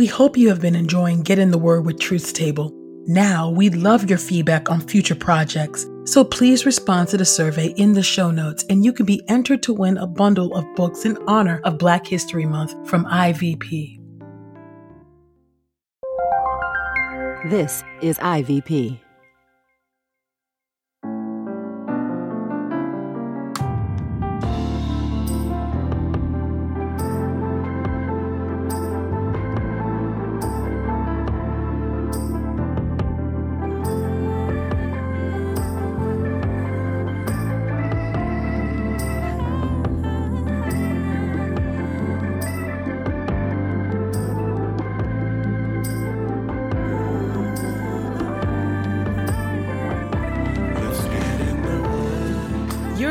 We hope you have been enjoying Get in the Word with Truth's Table. Now, we'd love your feedback on future projects, so please respond to the survey in the show notes and you can be entered to win a bundle of books in honor of Black History Month from IVP. This is IVP.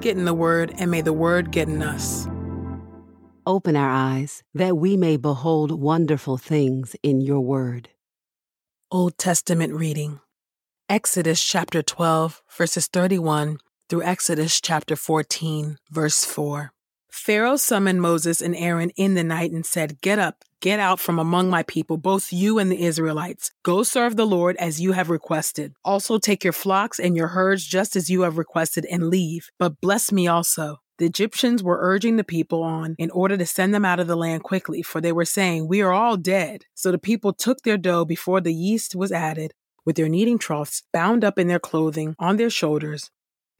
Get in the Word, and may the Word get in us. Open our eyes that we may behold wonderful things in your word. Old Testament reading Exodus chapter 12, verses 31 through Exodus chapter 14, verse 4. Pharaoh summoned Moses and Aaron in the night and said, Get up, get out from among my people, both you and the Israelites. Go serve the Lord as you have requested. Also take your flocks and your herds just as you have requested and leave, but bless me also. The Egyptians were urging the people on in order to send them out of the land quickly, for they were saying, We are all dead. So the people took their dough before the yeast was added, with their kneading troughs bound up in their clothing on their shoulders.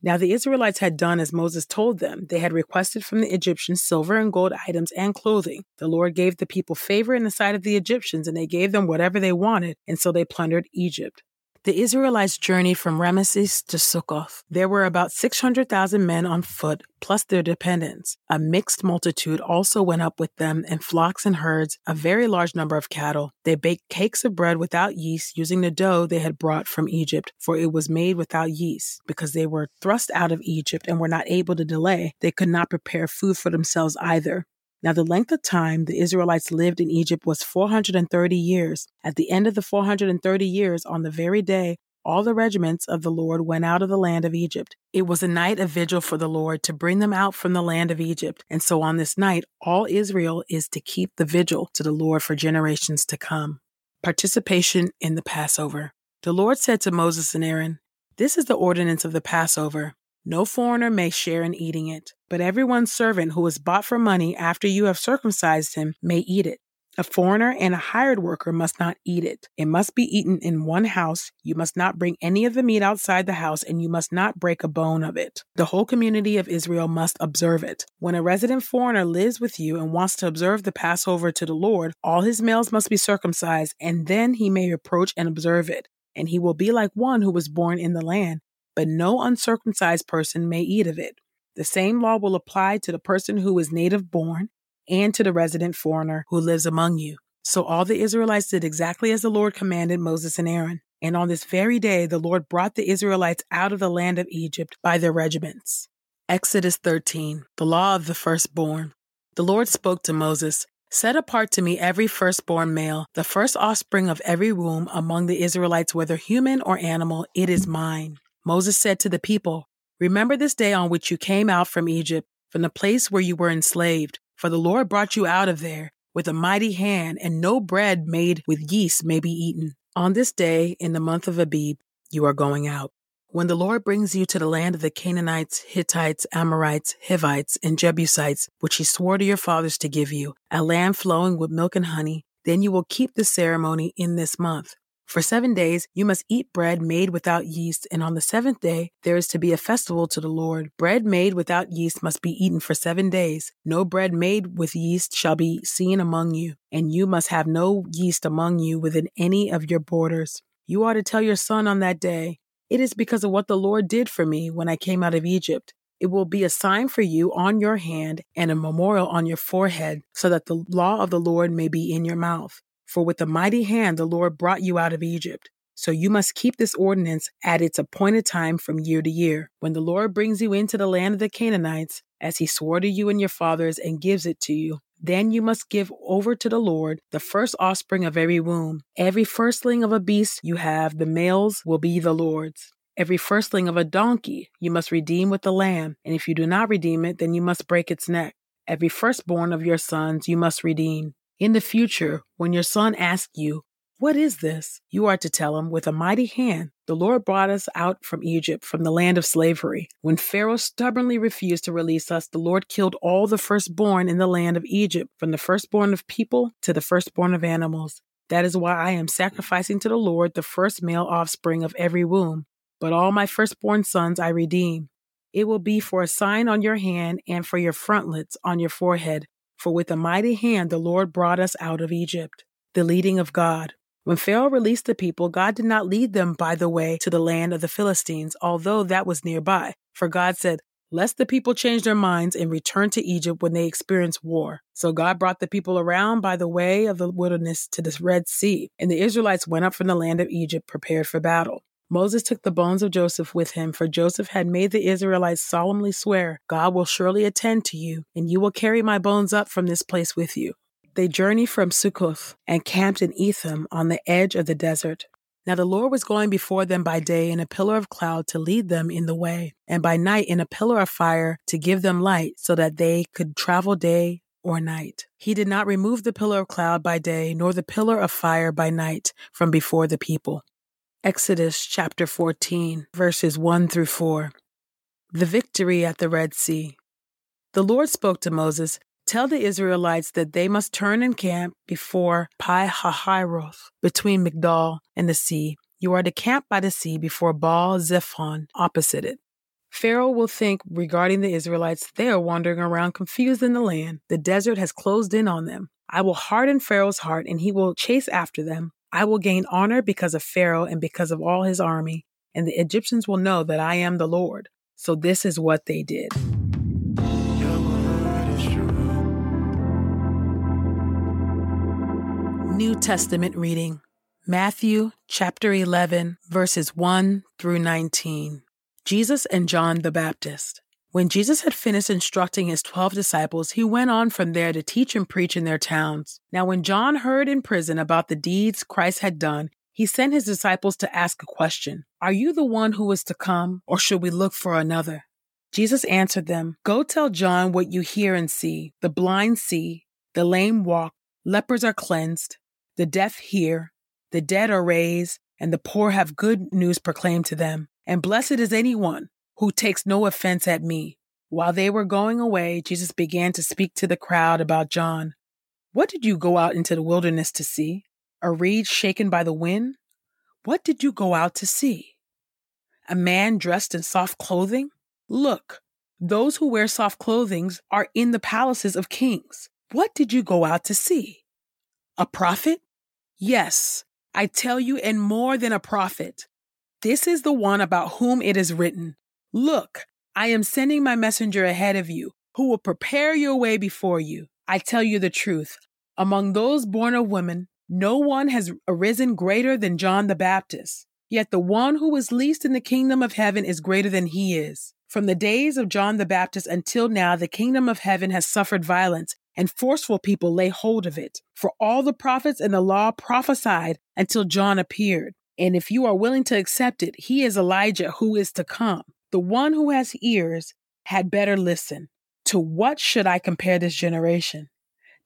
Now the Israelites had done as Moses told them. They had requested from the Egyptians silver and gold items and clothing. The Lord gave the people favor in the sight of the Egyptians, and they gave them whatever they wanted, and so they plundered Egypt. The Israelites journeyed from Ramesses to Succoth. There were about 600,000 men on foot, plus their dependents. A mixed multitude also went up with them, and flocks and herds, a very large number of cattle. They baked cakes of bread without yeast, using the dough they had brought from Egypt, for it was made without yeast. Because they were thrust out of Egypt and were not able to delay, they could not prepare food for themselves either. Now, the length of time the Israelites lived in Egypt was 430 years. At the end of the 430 years, on the very day, all the regiments of the Lord went out of the land of Egypt. It was a night of vigil for the Lord to bring them out from the land of Egypt. And so on this night, all Israel is to keep the vigil to the Lord for generations to come. Participation in the Passover. The Lord said to Moses and Aaron, This is the ordinance of the Passover. No foreigner may share in eating it, but everyone's servant who is bought for money after you have circumcised him may eat it. A foreigner and a hired worker must not eat it. It must be eaten in one house. You must not bring any of the meat outside the house, and you must not break a bone of it. The whole community of Israel must observe it. When a resident foreigner lives with you and wants to observe the Passover to the Lord, all his males must be circumcised, and then he may approach and observe it. And he will be like one who was born in the land but no uncircumcised person may eat of it. The same law will apply to the person who is native born and to the resident foreigner who lives among you. So all the Israelites did exactly as the Lord commanded Moses and Aaron. And on this very day, the Lord brought the Israelites out of the land of Egypt by their regiments. Exodus 13, the law of the firstborn. The Lord spoke to Moses Set apart to me every firstborn male, the first offspring of every womb among the Israelites, whether human or animal, it is mine. Moses said to the people, Remember this day on which you came out from Egypt, from the place where you were enslaved, for the Lord brought you out of there with a mighty hand, and no bread made with yeast may be eaten. On this day, in the month of Abib, you are going out. When the Lord brings you to the land of the Canaanites, Hittites, Amorites, Hivites, and Jebusites, which he swore to your fathers to give you, a land flowing with milk and honey, then you will keep the ceremony in this month. For seven days you must eat bread made without yeast, and on the seventh day there is to be a festival to the Lord. Bread made without yeast must be eaten for seven days. No bread made with yeast shall be seen among you, and you must have no yeast among you within any of your borders. You are to tell your son on that day, It is because of what the Lord did for me when I came out of Egypt. It will be a sign for you on your hand and a memorial on your forehead, so that the law of the Lord may be in your mouth. For with a mighty hand the Lord brought you out of Egypt. So you must keep this ordinance at its appointed time from year to year, when the Lord brings you into the land of the Canaanites, as he swore to you and your fathers, and gives it to you. Then you must give over to the Lord the first offspring of every womb. Every firstling of a beast you have, the males will be the Lord's. Every firstling of a donkey you must redeem with the lamb, and if you do not redeem it, then you must break its neck. Every firstborn of your sons you must redeem. In the future, when your son asks you, What is this? you are to tell him, With a mighty hand, the Lord brought us out from Egypt, from the land of slavery. When Pharaoh stubbornly refused to release us, the Lord killed all the firstborn in the land of Egypt, from the firstborn of people to the firstborn of animals. That is why I am sacrificing to the Lord the first male offspring of every womb but all my firstborn sons I redeem. It will be for a sign on your hand and for your frontlets on your forehead. For with a mighty hand the Lord brought us out of Egypt. The leading of God. When Pharaoh released the people, God did not lead them by the way to the land of the Philistines, although that was nearby. For God said, Lest the people change their minds and return to Egypt when they experience war. So God brought the people around by the way of the wilderness to the Red Sea, and the Israelites went up from the land of Egypt prepared for battle. Moses took the bones of Joseph with him, for Joseph had made the Israelites solemnly swear, God will surely attend to you, and you will carry my bones up from this place with you. They journeyed from Succoth and camped in Etham on the edge of the desert. Now the Lord was going before them by day in a pillar of cloud to lead them in the way, and by night in a pillar of fire to give them light, so that they could travel day or night. He did not remove the pillar of cloud by day, nor the pillar of fire by night from before the people. Exodus chapter 14, verses 1 through 4. The victory at the Red Sea. The Lord spoke to Moses, Tell the Israelites that they must turn and camp before Pi Hahiroth, between Migdol and the sea. You are to camp by the sea before Baal Zephon, opposite it. Pharaoh will think regarding the Israelites, they are wandering around confused in the land. The desert has closed in on them. I will harden Pharaoh's heart, and he will chase after them. I will gain honor because of Pharaoh and because of all his army, and the Egyptians will know that I am the Lord. So this is what they did. New Testament reading Matthew chapter 11, verses 1 through 19. Jesus and John the Baptist. When Jesus had finished instructing his twelve disciples, he went on from there to teach and preach in their towns. Now, when John heard in prison about the deeds Christ had done, he sent his disciples to ask a question Are you the one who is to come, or should we look for another? Jesus answered them Go tell John what you hear and see. The blind see, the lame walk, lepers are cleansed, the deaf hear, the dead are raised, and the poor have good news proclaimed to them. And blessed is anyone who takes no offense at me. While they were going away, Jesus began to speak to the crowd about John. What did you go out into the wilderness to see? A reed shaken by the wind? What did you go out to see? A man dressed in soft clothing? Look, those who wear soft clothing are in the palaces of kings. What did you go out to see? A prophet? Yes, I tell you, and more than a prophet. This is the one about whom it is written Look, I am sending my messenger ahead of you, who will prepare your way before you. I tell you the truth. Among those born of women, no one has arisen greater than John the Baptist. Yet the one who is least in the kingdom of heaven is greater than he is. From the days of John the Baptist until now, the kingdom of heaven has suffered violence, and forceful people lay hold of it. For all the prophets and the law prophesied until John appeared. And if you are willing to accept it, he is Elijah who is to come. The one who has ears had better listen. To what should I compare this generation?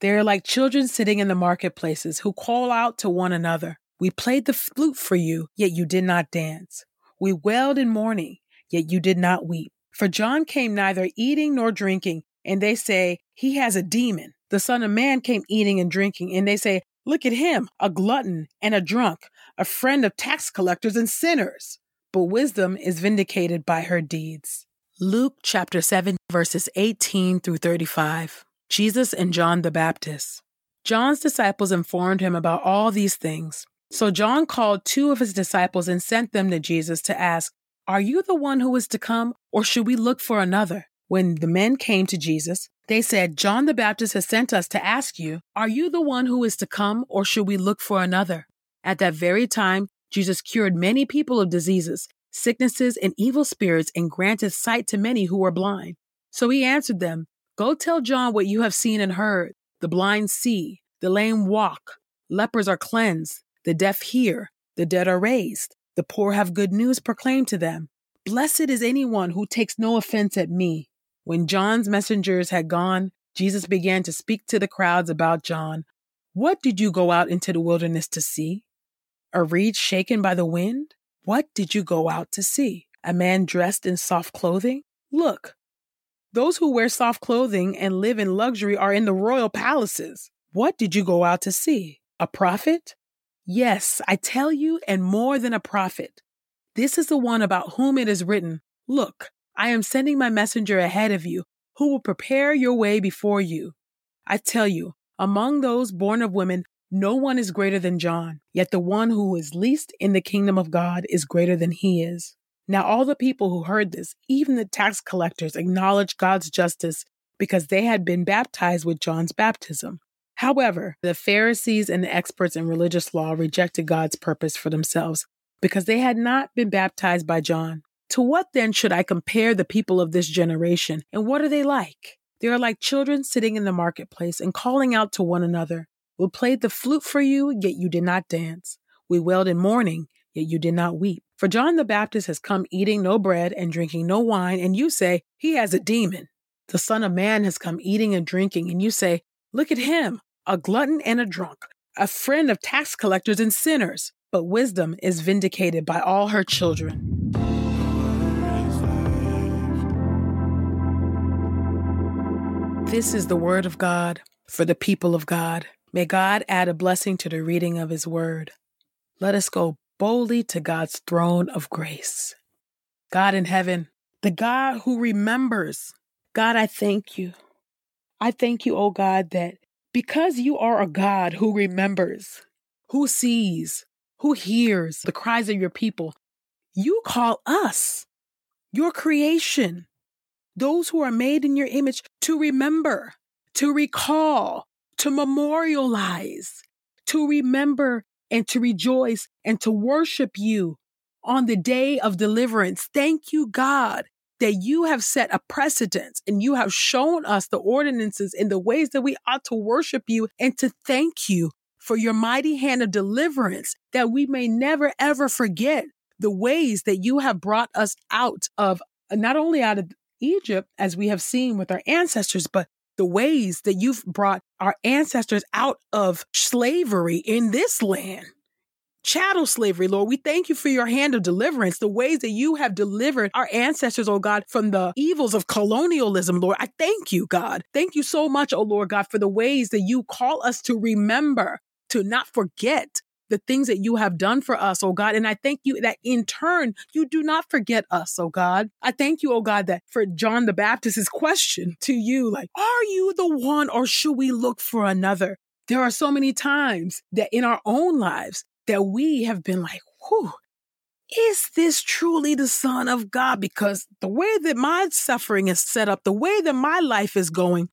They are like children sitting in the marketplaces who call out to one another. We played the flute for you, yet you did not dance. We wailed in mourning, yet you did not weep. For John came neither eating nor drinking, and they say, He has a demon. The Son of Man came eating and drinking, and they say, Look at him, a glutton and a drunk, a friend of tax collectors and sinners but wisdom is vindicated by her deeds. Luke chapter 7, verses 18 through 35. Jesus and John the Baptist. John's disciples informed him about all these things. So John called two of his disciples and sent them to Jesus to ask, Are you the one who is to come, or should we look for another? When the men came to Jesus, they said, John the Baptist has sent us to ask you, Are you the one who is to come, or should we look for another? At that very time, Jesus cured many people of diseases, sicknesses, and evil spirits, and granted sight to many who were blind. So he answered them, Go tell John what you have seen and heard. The blind see, the lame walk, lepers are cleansed, the deaf hear, the dead are raised, the poor have good news proclaimed to them. Blessed is anyone who takes no offense at me. When John's messengers had gone, Jesus began to speak to the crowds about John. What did you go out into the wilderness to see? A reed shaken by the wind? What did you go out to see? A man dressed in soft clothing? Look, those who wear soft clothing and live in luxury are in the royal palaces. What did you go out to see? A prophet? Yes, I tell you, and more than a prophet. This is the one about whom it is written Look, I am sending my messenger ahead of you, who will prepare your way before you. I tell you, among those born of women, no one is greater than John, yet the one who is least in the kingdom of God is greater than he is. Now, all the people who heard this, even the tax collectors, acknowledged God's justice because they had been baptized with John's baptism. However, the Pharisees and the experts in religious law rejected God's purpose for themselves because they had not been baptized by John. To what then should I compare the people of this generation, and what are they like? They are like children sitting in the marketplace and calling out to one another. We played the flute for you, yet you did not dance. We wailed in mourning, yet you did not weep. For John the Baptist has come eating no bread and drinking no wine, and you say, He has a demon. The Son of Man has come eating and drinking, and you say, Look at him, a glutton and a drunk, a friend of tax collectors and sinners. But wisdom is vindicated by all her children. This is the word of God for the people of God. May God add a blessing to the reading of his word. Let us go boldly to God's throne of grace. God in heaven, the God who remembers. God, I thank you. I thank you, oh God, that because you are a God who remembers, who sees, who hears the cries of your people, you call us, your creation, those who are made in your image, to remember, to recall, to memorialize, to remember and to rejoice and to worship you on the day of deliverance. Thank you, God, that you have set a precedent and you have shown us the ordinances and the ways that we ought to worship you and to thank you for your mighty hand of deliverance that we may never ever forget the ways that you have brought us out of not only out of Egypt, as we have seen with our ancestors, but the ways that you've brought our ancestors out of slavery in this land. Chattel slavery, Lord, we thank you for your hand of deliverance, the ways that you have delivered our ancestors, oh God, from the evils of colonialism, Lord. I thank you, God. Thank you so much, oh Lord God, for the ways that you call us to remember, to not forget, the things that you have done for us, oh God. And I thank you that in turn, you do not forget us, oh God. I thank you, oh God, that for John the Baptist's question to you, like, are you the one or should we look for another? There are so many times that in our own lives that we have been like, whew, is this truly the Son of God? Because the way that my suffering is set up, the way that my life is going,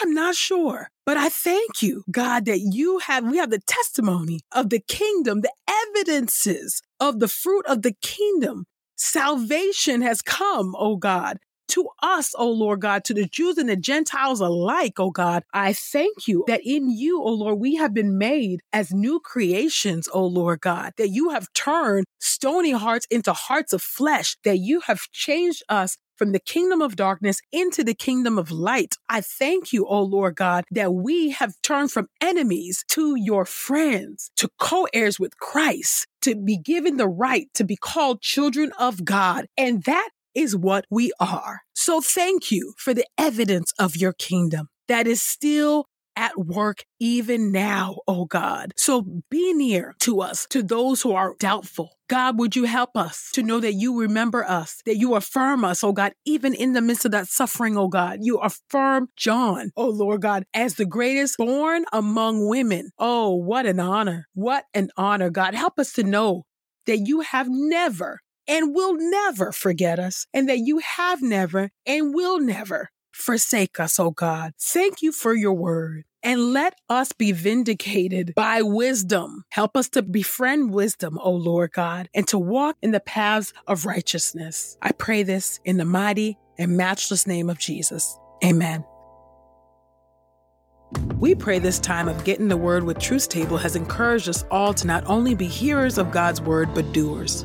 I'm not sure. But I thank you, God, that you have, we have the testimony of the kingdom, the evidences of the fruit of the kingdom. Salvation has come, oh God, to us, O Lord God, to the Jews and the Gentiles alike, O God. I thank you that in you, O Lord, we have been made as new creations, O Lord God, that you have turned stony hearts into hearts of flesh, that you have changed us from the kingdom of darkness into the kingdom of light. I thank you, O Lord God, that we have turned from enemies to your friends, to co heirs with Christ, to be given the right to be called children of God. And that is what we are. So thank you for the evidence of your kingdom that is still at work even now, oh God. So be near to us, to those who are doubtful. God, would you help us to know that you remember us, that you affirm us, oh God, even in the midst of that suffering, oh God. You affirm John, oh Lord God, as the greatest born among women. Oh, what an honor. What an honor, God. Help us to know that you have never and will never forget us, and that you have never and will never forsake us, O God. Thank you for your word. And let us be vindicated by wisdom. Help us to befriend wisdom, O Lord God, and to walk in the paths of righteousness. I pray this in the mighty and matchless name of Jesus. Amen. We pray this time of getting the word with Truth Table has encouraged us all to not only be hearers of God's word, but doers.